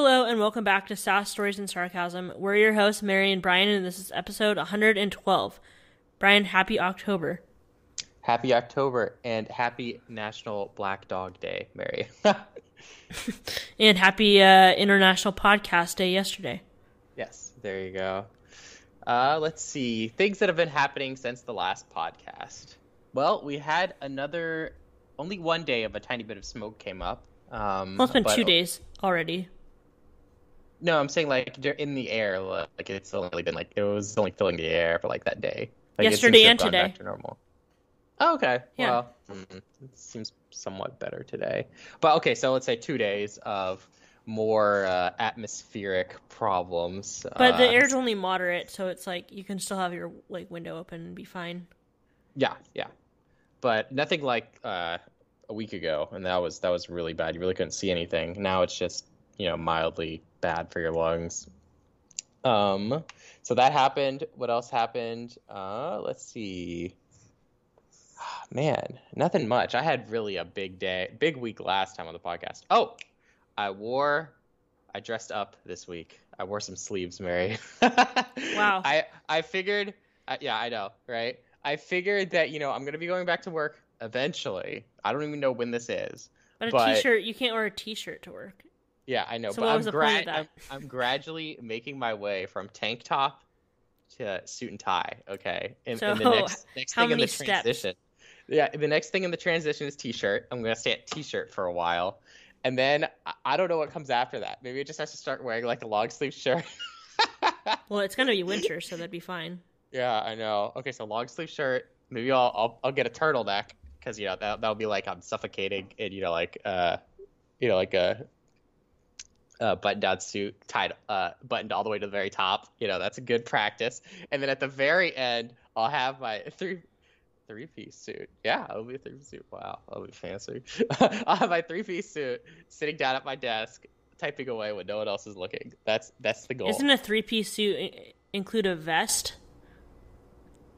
Hello and welcome back to Sass Stories and Sarcasm. We're your hosts, Mary and Brian, and this is episode 112. Brian, happy October. Happy October and happy National Black Dog Day, Mary. and happy uh, International Podcast Day yesterday. yes, there you go. Uh, let's see. Things that have been happening since the last podcast. Well, we had another, only one day of a tiny bit of smoke came up. Um, Well, it's been two days already. No, I'm saying like they're in the air. Like it's only been like it was only filling the air for like that day. Like, Yesterday and today. Back to normal. Oh, okay. Yeah. Well, mm, it seems somewhat better today. But okay, so let's say two days of more uh, atmospheric problems. But the Uh, air's only moderate, so it's like you can still have your like window open and be fine. Yeah, yeah. But nothing like uh, a week ago, and that was that was really bad. You really couldn't see anything. Now it's just you know mildly bad for your lungs. Um, so that happened. What else happened? Uh, let's see. Man, nothing much. I had really a big day, big week last time on the podcast. Oh, I wore, I dressed up this week. I wore some sleeves, Mary. Wow. I I figured, uh, yeah, I know, right? I figured that you know I'm gonna be going back to work eventually. I don't even know when this is. But a But- shirt you can't wear a t-shirt to work. Yeah, I know, So but I'm, was the point of gra- I'm, I'm gradually making my way from tank top to suit and tie. Okay, and, and the So, next next thing in the steps? transition. Yeah, the next thing in the transition is t-shirt. I'm gonna stay at t-shirt for a while, and then I, don't know what comes after that. Maybe it just has to start wearing like a long sleeve shirt. Well, it's gonna be winter, so that'd be fine. Yeah, I know. Okay, so long sleeve shirt. Maybe I'll I'll, I'll get a turtleneck because you know that that'll be like I'm suffocating and you know like uh you know like a, a button down suit tied uh buttoned all the way to the very top. You know that's a good practice. And then at the very end, I'll have my three three piece suit. Yeah, it'll be a three piece suit. Wow, that'll be fancy. I'll have my three piece suit sitting down at my desk typing away when no one else is looking. That's that's the goal. Isn't a three-piece suit include a vest?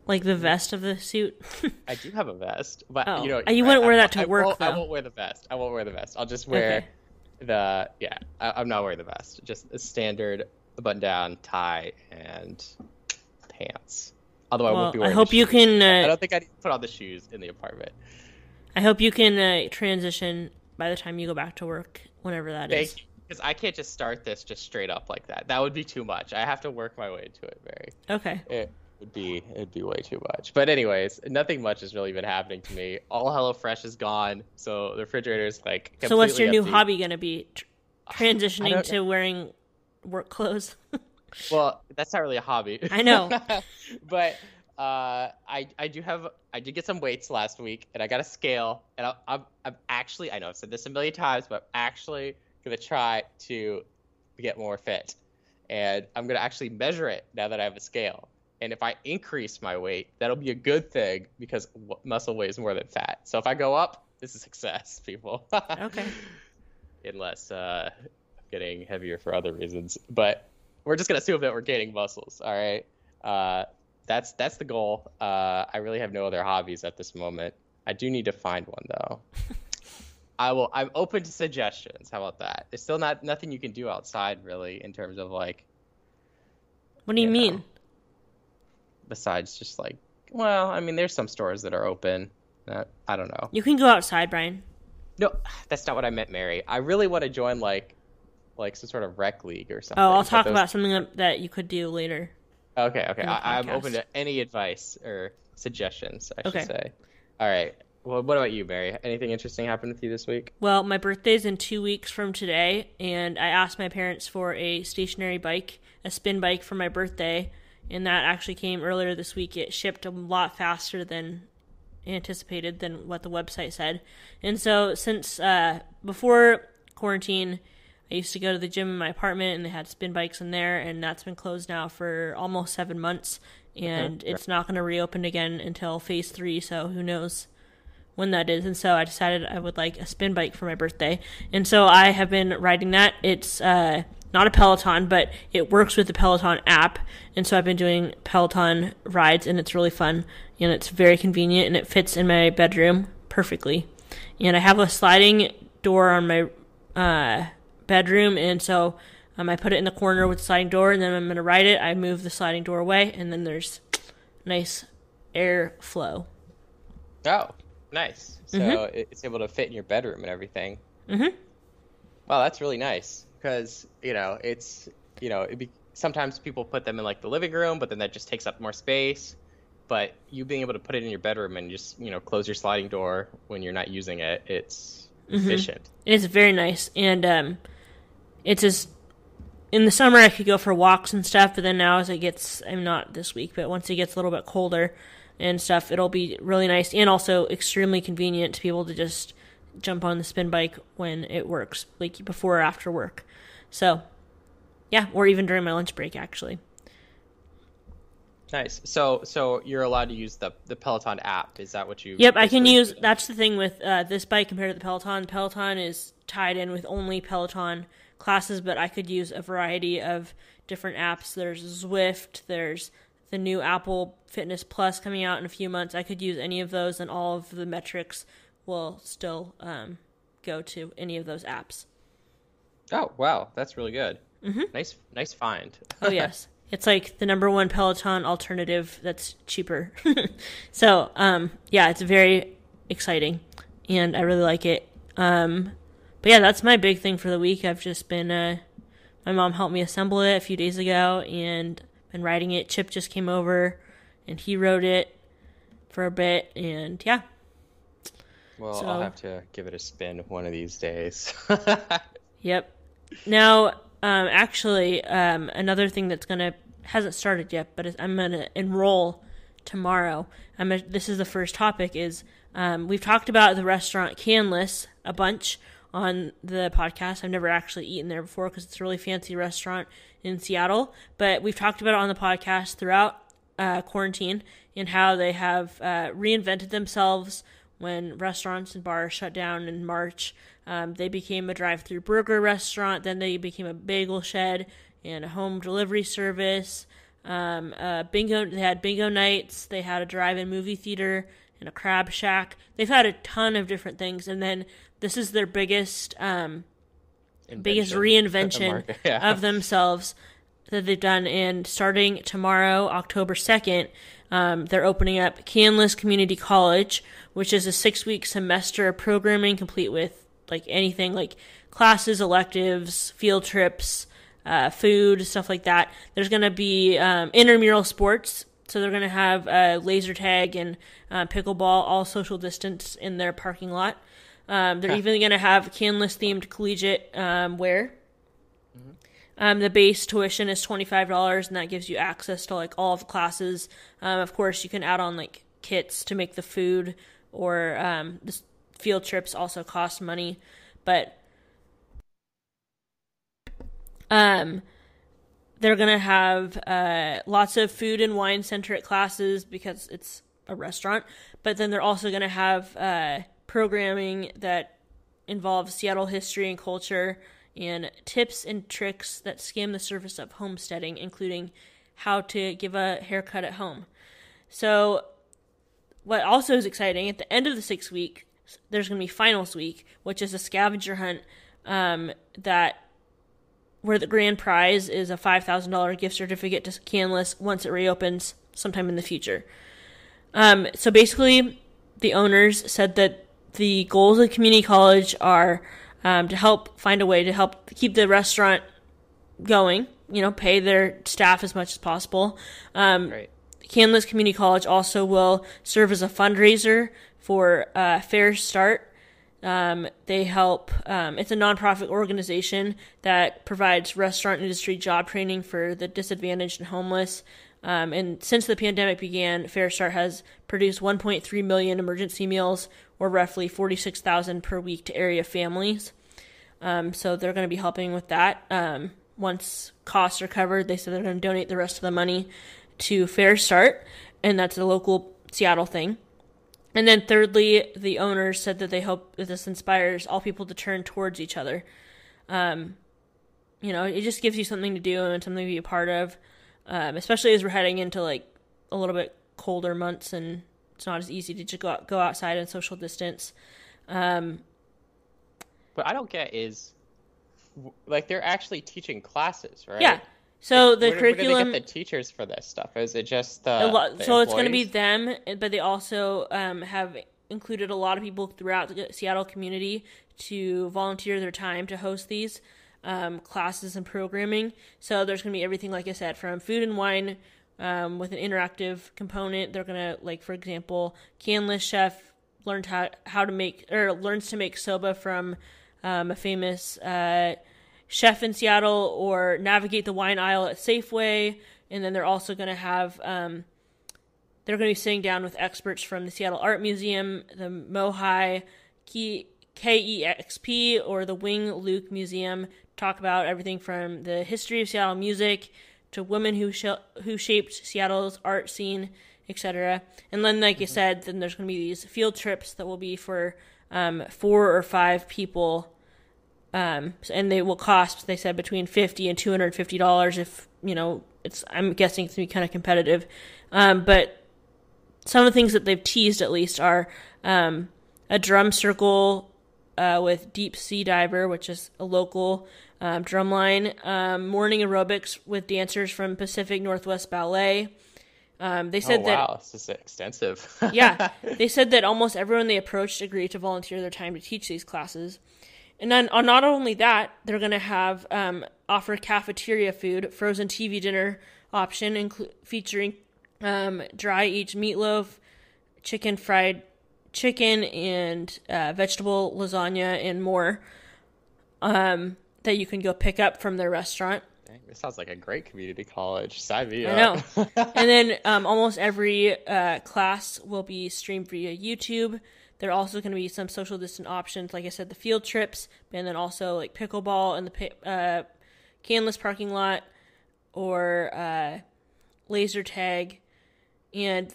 Like the vest of the suit? I do have a vest, but Oh. you know, Uh, you wouldn't I- wear I- that to I work, won't- I won't wear the vest. I won't wear the vest. I'll just wear Okay. The yeah. I, I'm not wearing the vest. Just a standard button-down tie and pants. Although I won't be wearing. I hope you can. I Uh, don't think I need to put on the shoes in the apartment. I hope you can uh, transition by the time you go back to work, whenever that is. Thank you. Because I can't just start this just straight up like that. That would be too much. I have to work my way into it, Very Okay. It would be it'd be way too much. But anyways, nothing much has really been happening to me. All HelloFresh is gone, so the refrigerator is like. So, what's your new empty. hobby gonna be? Tr- transitioning to wearing work clothes. Well, that's not really a hobby. I know. but uh, I I do have I did get some weights last week, and I got a scale, and I, I'm I'm actually I know I've said this a million times, but I'm actually gonna try to get more fit, and I'm gonna actually measure it now that I have a scale. And if I increase my weight, that'll be a good thing because w- muscle weighs more than fat. So if I go up, this is success, people. Okay. Unless uh, I'm getting heavier for other reasons, but we're just gonna assume that we're gaining muscles. All right. Uh, that's that's the goal. Uh, I really have no other hobbies at this moment. I do need to find one though. I will. I'm open to suggestions. How about that? There's still not nothing you can do outside really in terms of like What do you You mean? know. Besides just like well, I mean, there's some stores that are open. Uh, I don't know. You can go outside, Brian. No, that's not what I meant, Mary. I really want to join like like some sort of rec league or something. Oh, I'll talk those- about something that- that you could do later. Okay, okay. I, I'm open to any advice or suggestions. I Okay. should say. All right. Well, what about you, Mary? Anything interesting happened with you this week? Well, my birthday's in two weeks from today, and I asked my parents for a stationary bike, a spin bike for my birthday, and that actually came earlier this week. It shipped a lot faster than anticipated than what the website said. And so, since uh, before quarantine, I used to go to the gym in my apartment, and they had spin bikes in there, and that's been closed now for almost seven months, and it's not going to reopen again until phase three. So who knows? when that is and so i decided i would like a spin bike for my birthday and so i have been riding that it's uh, not a peloton but it works with the peloton app and so i've been doing peloton rides and it's really fun and it's very convenient and it fits in my bedroom perfectly and i have a sliding door on my uh, bedroom, and so um, I put it in the corner with the sliding door, and then I'm gonna ride it. I move the sliding door away, and then there's nice air flow. Oh, nice. So Mhm. it's able to fit in your bedroom and everything. Mhm. Wow, that's really nice because you know it's you know it be, sometimes people put them in like the living room, but then that just takes up more space. But you being able to put it in your bedroom and just you know close your sliding door when you're not using it, it's efficient. It's very nice, and um, it's just in the summer I could go for walks and stuff, but then now as it gets, I'm not this week, but once it gets a little bit colder and stuff, it'll be really nice and also extremely convenient to be able to just jump on the spin bike when it works, like before or after work. So, yeah, or even during my lunch break, actually. Nice. So so you're allowed to use the the Peloton app. Is that what you? Yep, I can use. That's the thing with uh, this bike compared to the Peloton. Peloton is tied in with only Peloton classes, but I could use a variety of different apps. There's Zwift. There's the new Apple Fitness Plus coming out in a few months. I could use any of those, and all of the metrics will still um, go to any of those apps. Oh wow, that's really good. Mm-hmm. Nice nice find. Oh yes. It's like the number one Peloton alternative that's cheaper. so, um, yeah, it's very exciting and I really like it. Um, but yeah, that's my big thing for the week. I've just been, uh, my mom helped me assemble it a few days ago and been writing it. Chip just came over and he wrote it for a bit and yeah. Well, So- I'll have to give it a spin one of these days. Yep. Now, um, actually, um, another thing that's gonna hasn't started yet, but I'm gonna enroll tomorrow. I'm a, this is the first topic. Is um, we've talked about the restaurant Canlis a bunch on the podcast. I've never actually eaten there before because it's a really fancy restaurant in Seattle. But we've talked about it on the podcast throughout uh, quarantine and how they have uh, reinvented themselves when restaurants and bars shut down in March. Um, they became a drive-through burger restaurant. Then they became a bagel shed and a home delivery service. Um, uh, bingo. They had bingo nights. They had a drive-in movie theater and a crab shack. They've had a ton of different things, and then this is their biggest um, biggest reinvention yeah. of themselves that they've done. And starting tomorrow, October 2nd, um, they're opening up Canlis Community College, which is a six week semester of programming complete with like anything like classes, electives, field trips, uh, food, stuff like that. There's going to be um, intramural sports. So they're going to have uh, laser tag and uh, pickleball, all social distance in their parking lot. Um, they're even going to have Canlis themed collegiate um, wear. Um, the base tuition is twenty five dollars, and that gives you access to like all of the classes. Um, of course, you can add on like kits to make the food, or um, the field trips also cost money, but um, they're gonna have uh, lots of food and wine centric classes because it's a restaurant. But then they're also gonna have uh, programming that involves Seattle history and culture and tips and tricks that skim the surface of homesteading, including how to give a haircut at home. So, what also is exciting at the end of the six week, there's going to be finals week, which is a scavenger hunt um, that where the grand prize is a five thousand dollar gift certificate to Canlis once it reopens sometime in the future. Um, so basically, the owners said that the goals of community college are um, to help find a way to help keep the restaurant going. You know, pay their staff as much as possible. Um, Right. Canlis Community College also will serve as a fundraiser for uh, FareStart. Um, they help. Um, it's a nonprofit organization that provides restaurant industry job training for the disadvantaged and homeless. Um, and since the pandemic began, FareStart has produced 1.3 million emergency meals, or roughly 46,000 per week, to area families. Um, so they're going to be helping with that. Um, once costs are covered, they said they're going to donate the rest of the money to FareStart, and that's a local Seattle thing. And then thirdly, the owners said that they hope that this inspires all people to turn towards each other. Um, you know, it just gives you something to do and something to be a part of, um, especially as we're heading into like a little bit colder months and it's not as easy to just go out, go outside and social distance. Um, What I don't get is like they're actually teaching classes, right? Yeah. So the where, curriculum. Where do they get the teachers for this stuff? Is it just the, the so it's going to be them, but they also um, have included a lot of people throughout the Seattle community to volunteer their time to host these um, classes and programming. So there's going to be everything, like I said, from food and wine um, with an interactive component. They're to, like for example, Canlis chef learned how how to make or learns to make soba from um, a famous. Uh, chef in Seattle or navigate the wine aisle at Safeway. And then they're also to have, um, they're to be sitting down with experts from the Seattle Art Museum, the Mohai KEXP, or the Wing Luke Museum. Talk about everything from the history of Seattle music to women who sh- who shaped Seattle's art scene, etc. And then, like I said, then there's going to be these field trips that will be for um, four or five people. Um, and they will cost they said between 50 and 250 dollars if you know it's i'm guessing it's going to be kind of competitive. Um, but some of the things that they've teased at least are um, a drum circle uh, with deep sea diver which is a local um, drum line um, morning aerobics with dancers from pacific northwest ballet um, they said oh, that wow, this is extensive. yeah, they said that almost everyone they approached agreed to volunteer their time to teach these classes. And then, uh, not only that, they're going to have um, offer cafeteria food, frozen TV dinner option, inclu- featuring um, dry aged meatloaf, chicken fried chicken, and uh, vegetable lasagna, and more. Um, that you can go pick up from their restaurant. Dang, this sounds like a great community college. Sign me I up. know. and then um, almost every uh, class will be streamed via YouTube. There are also going to be some social distant options, like I said, the field trips, and then also like pickleball in the uh, Canlis parking lot or uh, laser tag, and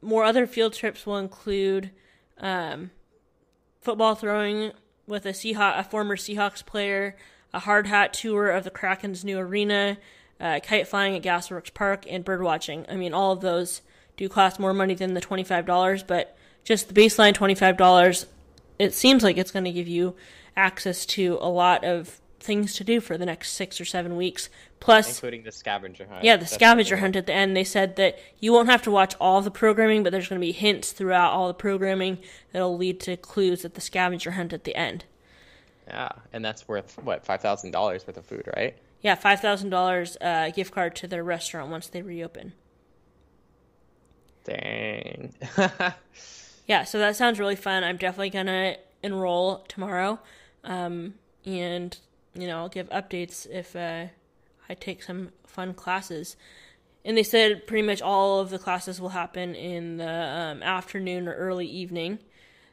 more other field trips will include um, football throwing with a Seahawk, a former Seahawks player, a hard hat tour of the Kraken's new arena, uh, kite flying at Gasworks Park, and bird watching. I mean, all of those do cost more money than the twenty five dollars, but just the baseline twenty five dollars, it seems like it's going to give you access to a lot of things to do for the next six or seven weeks. Plus, Including the scavenger hunt. yeah, the That's scavenger hunt at the end. They said that you won't have to watch all the programming, but there's going to be hints throughout all the programming that'll lead to clues at the scavenger hunt at the end. Yeah, and that's worth what five thousand dollars worth of food, right? Yeah, five thousand dollars uh, gift card to their restaurant once they reopen. Dang. Yeah, so that sounds really fun. I'm definitely gonna enroll tomorrow, um, and you know I'll give updates if uh, I take some fun classes. And they said pretty much all of the classes will happen in the um, afternoon or early evening,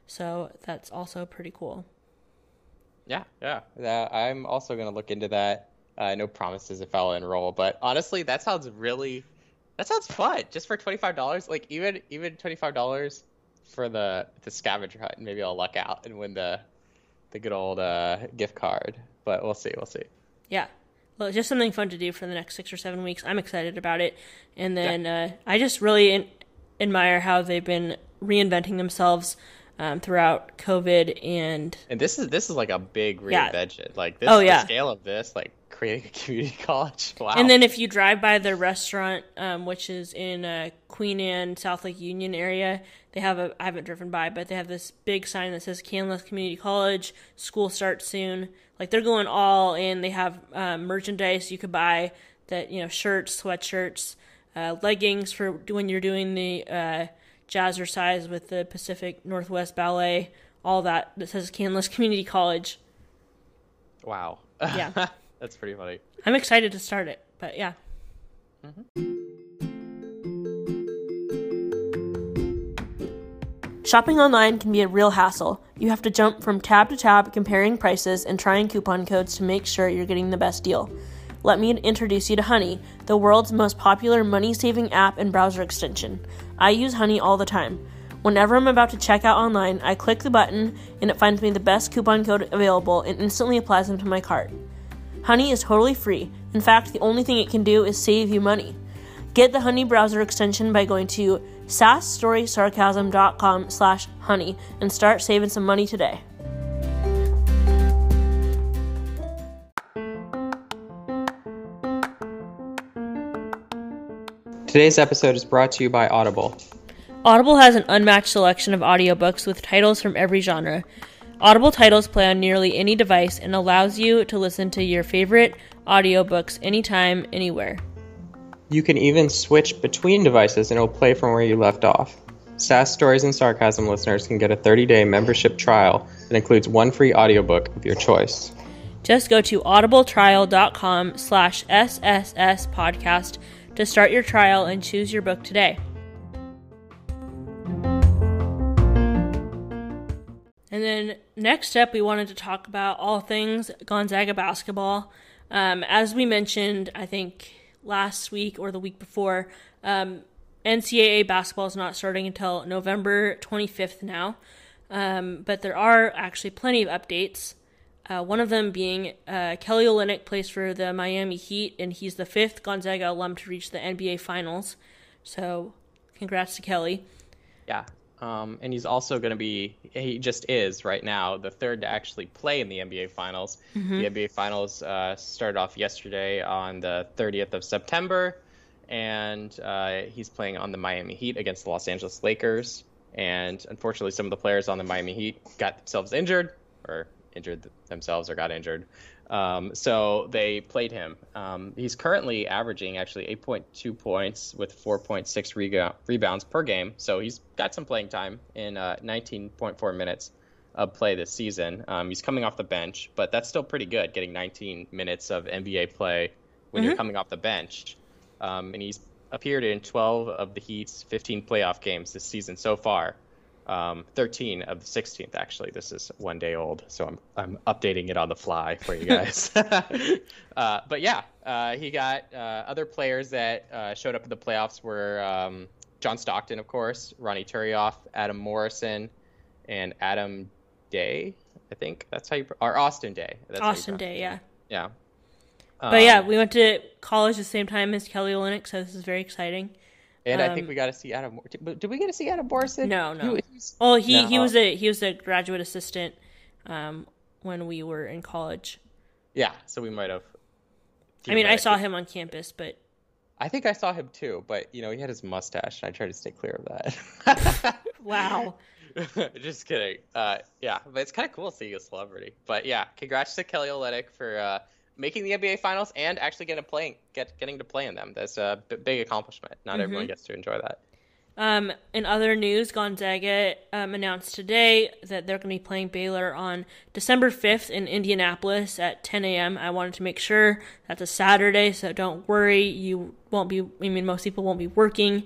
so that's also pretty cool. Yeah, yeah. I'm also gonna look into that. Uh, no promises if I'll enroll, but honestly, that sounds really. That sounds fun. Just for twenty five dollars, like even even twenty five dollars for the the scavenger hunt. and Maybe I'll luck out and win the the good old uh, gift card. But we'll see. We'll see. Yeah. Well, it's just something fun to do for the next six or seven weeks. I'm excited about it. And then uh, I just really in- admire how they've been reinventing themselves um, throughout COVID. And And this is this is like a big Yeah. reinvention. Like this, Oh, the yeah. scale of this, like creating a community college. Wow. and then if you drive by the restaurant, um, which is in uh, Queen Anne, South Lake Union area, they have a I haven't driven by, but they have this big sign that says Canlis Community College. School starts soon. Like they're going all in. They have um, merchandise you could buy that you know shirts, sweatshirts, uh, leggings for when you're doing the uh, jazzercise with the Pacific Northwest Ballet. All that that says Canlis Community College. wow. Yeah. That's pretty funny. I'm excited to start it, but yeah. Mm-hmm. Shopping online can be a real hassle. You have to jump from tab to tab comparing prices and trying coupon codes to make sure you're getting the best deal. Let me introduce you to Honey, the world's most popular money saving app and browser extension. I use Honey all the time. Whenever I'm about to check out online, I click the button and it finds me the best coupon code available and instantly applies them to my cart. Honey is totally free. In fact, the only thing it can do is save you money. Get the Honey browser extension by going to sassstorysarcasm.com slash honey and start saving some money today. Today's episode is brought to you by Audible. Audible has an unmatched selection of audiobooks with titles from every genre. Audible titles play on nearly any device and allows you to listen to your favorite audiobooks anytime, anywhere. You can even switch between devices and it'll play from where you left off. Sass Stories and Sarcasm listeners can get a 30-day membership trial that includes one free audiobook of your choice. Just go to audibletrial.com slash SSS podcast to start your trial and choose your book today. And then next up, we wanted to talk about all things Gonzaga basketball. Um, as we mentioned, I think last week or the week before, um, NCAA basketball is not starting until November 25th now. Um, but there are actually plenty of updates. Uh, one of them being uh, Kelly Olynyk plays for the Miami Heat, and he's the fifth Gonzaga alum to reach the NBA Finals. So, congrats to Kelly. Yeah, um, and he's also going to be, he just is right now, the third to actually play in the NBA Finals. Mm-hmm. The NBA Finals uh, started off yesterday on the 30th of September, and uh, he's playing on the Miami Heat against the Los Angeles Lakers. And unfortunately, some of the players on the Miami Heat got themselves injured, or injured themselves, or got injured. Um, so they played him. Um, he's currently averaging actually 8.2 points with 4.6 rega- rebounds per game. So he's got some playing time in uh, 19.4 minutes of play this season. Um, he's coming off the bench, but that's still pretty good, getting 19 minutes of NBA play when mm-hmm. you're coming off the bench. Um, and he's appeared in 12 of the Heat's 15 playoff games this season so far um, 13 of the 16th. Actually, this is one day old, so I'm I'm updating it on the fly for you guys. uh, but yeah, uh, he got uh, other players that uh, showed up in the playoffs were um, John Stockton, of course, Ronnie Turiaf, Adam Morrison, and Adam Daye. I think that's how you or Austin Daye. That's Austin Daye, yeah. Yeah. Um, but yeah, um, we went to college the same time as Kelly Olynyk, so this is very exciting. And um, I think um, we got to see Adam. Did, did we get to see Adam Morrison? No, no. He, oh, he no. he was a he was a graduate assistant um, when we were in college. Yeah, so we might have. I mean, I saw him on campus, but I think I saw him too. But you know, he had his mustache, and I tried to stay clear of that. wow. Just kidding. Uh, yeah, but it's kind of cool seeing a celebrity. But yeah, congrats to Kelly Olynyk for uh, making the NBA Finals and actually getting to play, get getting to play in them. That's a b- big accomplishment. Not mm-hmm. everyone gets to enjoy that. Um, in other news, Gonzaga um, announced today that they're going to be playing Baylor on December 5th in Indianapolis at 10 a.m. I wanted to make sure that's a Saturday, so don't worry. You won't be, I mean, most people won't be working.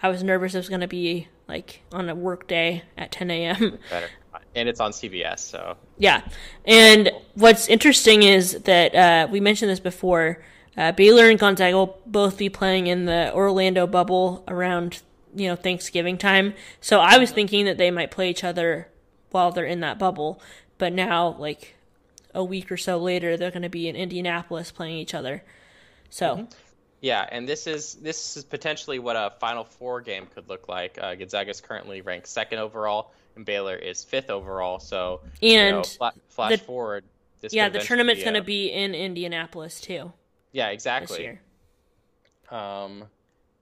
I was nervous it was going to be like on a work day at 10 a.m. Better and it's on CBS. So yeah, and what's interesting is that uh, we mentioned this before. Uh, Baylor and Gonzaga will both be playing in the Orlando bubble around you know Thanksgiving time. So I was thinking that they might play each other while they're in that bubble, but now like a week or so later, they're going to be in Indianapolis playing each other. So. Mm-hmm. Yeah, and this is this is potentially what a Final Four game could look like. Uh, Gonzaga is currently ranked second overall and Baylor is fifth overall. So and you know, flash, flash the, forward. yeah, the tournament's going to be in Indianapolis too. Yeah, exactly. Um,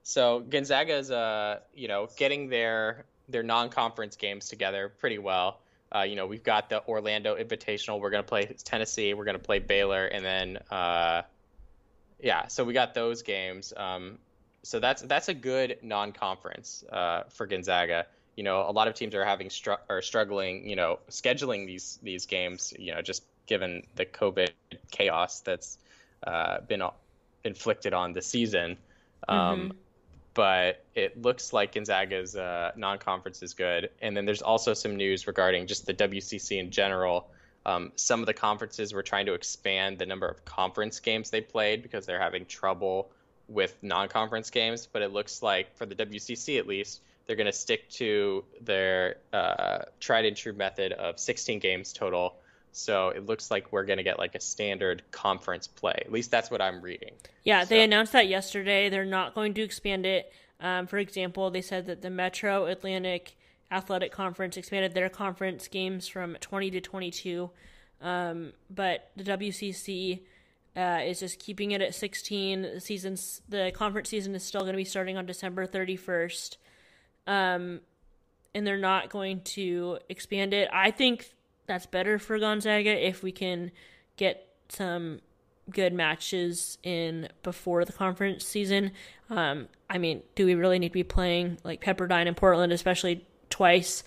so Gonzaga is uh, you know, getting their their non-conference games together pretty well. Uh, you know, we've got the Orlando Invitational. We're going to play Tennessee. We're going to play Baylor, and then uh, yeah, so we got those games. Um, so that's that's a good non-conference uh, for Gonzaga you know, a lot of teams are having str- are struggling, you know, scheduling these these games, you know, just given the COVID chaos that's uh, been inflicted on the season. Um, mm-hmm. But it looks like Gonzaga's uh, non-conference is good, and then there's also some news regarding just the WCC in general. Um, some of the conferences were trying to expand the number of conference games they played because they're having trouble with non-conference games. But it looks like for the WCC at least, they're going to stick to their uh, tried and true method of 16 games total. So it looks like we're going to get like a standard conference play. At least that's what I'm reading. Yeah, so. they announced that yesterday. They're not going to expand it. Um, for example, they said that the Metro Atlantic Athletic Conference expanded their conference games from 20 to 22. Um, but the WCC uh, is just keeping it at 16. The season's the conference season is still going to be starting on December 31st, um, and they're not going to expand it. I think that's better for Gonzaga if we can get some good matches in before the conference season. Um, I mean, do we really need to be playing like Pepperdine and Portland, especially twice?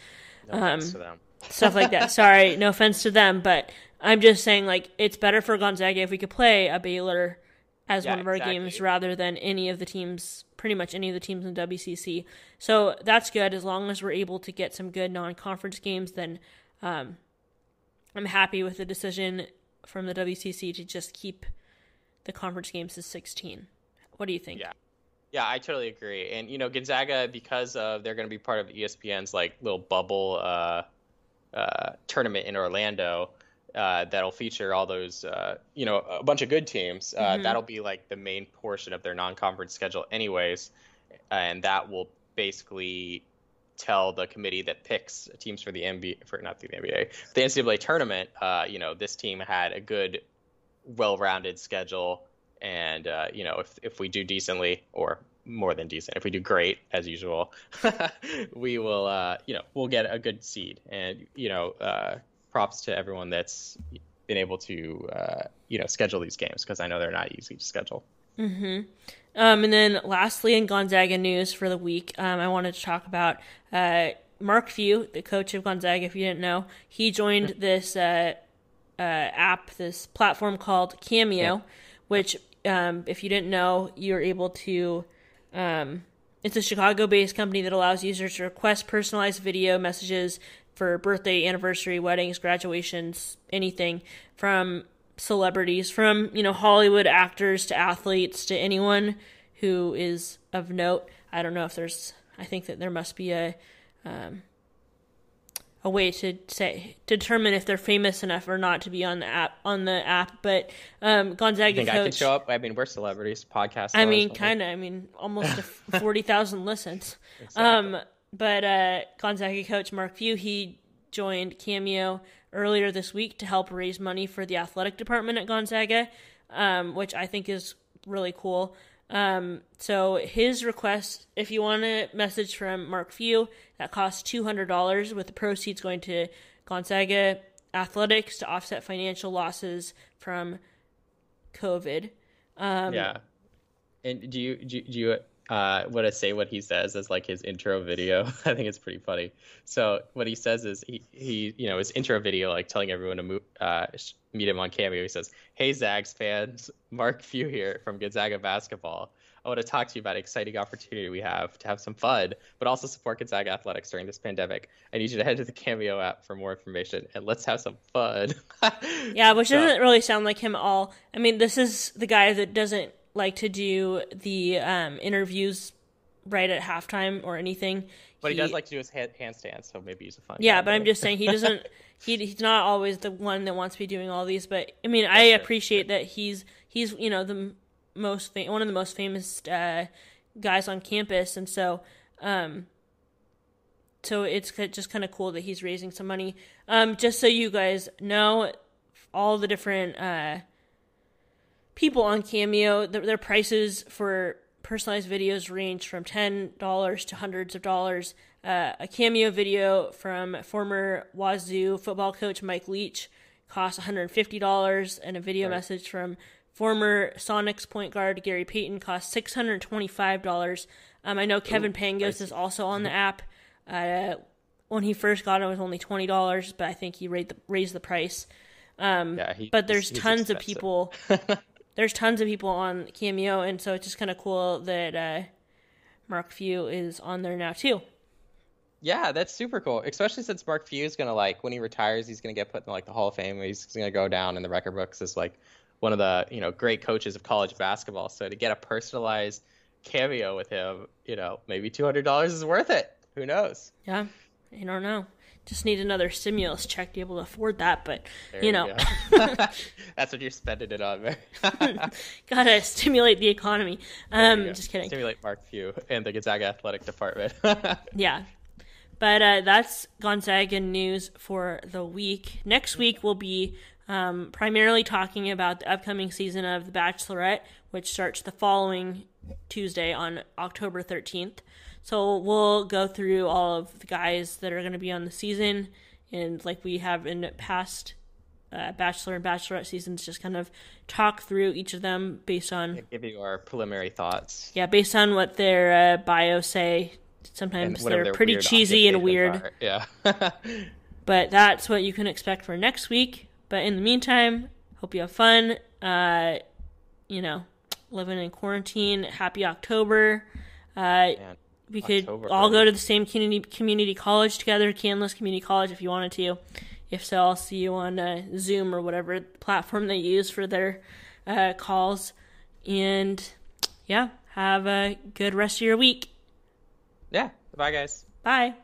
No them. stuff like that. Sorry, no offense to them, but I'm just saying like it's better for Gonzaga if we could play a Baylor as Yeah, one of our exactly. games rather than any of the teams, pretty much any of the teams in WCC. So that's good as long as we're able to get some good non-conference games. Then um, I'm happy with the decision from the WCC to just keep the conference games to 16. What do you think? Yeah. Yeah, I totally agree. And you know, Gonzaga, because of they're going to be part of ESPN's like little bubble uh, uh, tournament in Orlando, uh, that'll feature all those, uh, you know, a bunch of good teams. Uh, Mhm. That'll be like the main portion of their non-conference schedule, anyways, and that will basically tell the committee that picks teams for the NBA, for not the NBA, the NCAA tournament. Uh, you know, this team had a good, well-rounded schedule and uh, you know if if we do decently or more than decent if we do great as usual we will uh, you know we'll get a good seed and you know uh, props to everyone that's been able to uh, you know schedule these games because I know they're not easy to schedule Mm-hmm. Um, and then lastly, in Gonzaga news for the week, um, I wanted to talk about uh, Mark Few, the coach of Gonzaga. If you didn't know, he joined this uh, uh, app, this platform called Cameo, which, um, if you didn't know, you're able to. Um, it's a Chicago-based company that allows users to request personalized video messages for birthday, anniversary, weddings, graduations, anything from celebrities, from you know Hollywood actors to athletes to anyone who is of note. I don't know if there's. I think that there must be a um, a way to say determine if they're famous enough or not to be on the app on the app. But um, Gonzaga think coach. I can show up I mean we're celebrities podcast I mean, kind of. I mean, almost forty thousand listens. Um, but uh, Gonzaga coach Mark Few he joined Cameo earlier this week to help raise money for the athletic department at Gonzaga, um, which I think is really cool. Um, so his request, if you want a message from Mark Few, that costs two hundred dollars, with the proceeds going to Gonzaga athletics to offset financial losses from COVID. Um, yeah and do you do you, do you uh, want to say what he says as like his intro video? I think it's pretty funny. So what he says is he, he you know his intro video like telling everyone to move, uh, meet him on Cameo. He says, "Hey Zags fans, Mark Few here from Gonzaga basketball. I want to talk to you about an exciting opportunity we have to have some fun, but also support Gonzaga athletics during this pandemic. I need you to head to the Cameo app for more information and let's have some fun." Yeah, which So- doesn't really sound like him at all. I mean, this is the guy that doesn't like to do the um, interviews right at halftime or anything. But he, does like to do his hand, handstands, so maybe he's a fun. Yeah, but I'm just saying he doesn't. he he's not always the one that wants to be doing all these. But I mean, I That's fair. appreciate that he's he's you know the most fa- one of the most famous uh, guys on campus, and so um, so it's just kind of cool that he's raising some money. Um, just so you guys know, all the different uh, people on Cameo, th- their prices for personalized videos range from ten dollars to hundreds of dollars. Uh, a Cameo video from former Wazoo football coach Mike Leach costs one hundred fifty dollars, and a video Right. message from former Sonics point guard Gary Payton costs six hundred twenty-five dollars. Um, I know Kevin Pangos is also on the app. Uh, when he first got it, it was only twenty dollars, but I think he raised the, raised the price. Um, Yeah, he- but there's tons of people. there's tons of people on Cameo, and so it's just kind of cool that uh, Mark Few is on there now too. Yeah, that's super cool. Especially since Mark Few is gonna like when he retires, he's gonna get put in like the Hall of Fame. He's gonna go down in the record books as like one of the you know great coaches of college basketball. So to get a personalized cameo with him, you know, maybe two hundred dollars is worth it. Who knows? Yeah, I don't know. Just need another stimulus check to be able to afford that, but There you know, go. that's what you're spending it on, man. gotta stimulate the economy. Um, go. just kidding. Stimulate Mark Few and the Gonzaga athletic department. Yeah. But uh, that's Gonzaga news for the week. Next week we'll be um, primarily talking about the upcoming season of The Bachelorette, which starts the following Tuesday on October 13th. So we'll go through all of the guys that are going to be on the season, and like we have in past uh, Bachelor and Bachelorette seasons, just kind of talk through each of them based on Give you our preliminary thoughts. yeah, based on what their uh, bios say. Sometimes they're pretty cheesy and weird, are. Yeah. but that's what you can expect for next week. But in the meantime, hope you have fun. Uh, you know, living in quarantine. Happy October. Uh, we could October all go to the same community community college together, Canlis Community College, if you wanted to. If so, I'll see you on uh, Zoom or whatever platform they use for their uh, calls. And yeah, have a good rest of your week. yeah. Bye, guys. Bye.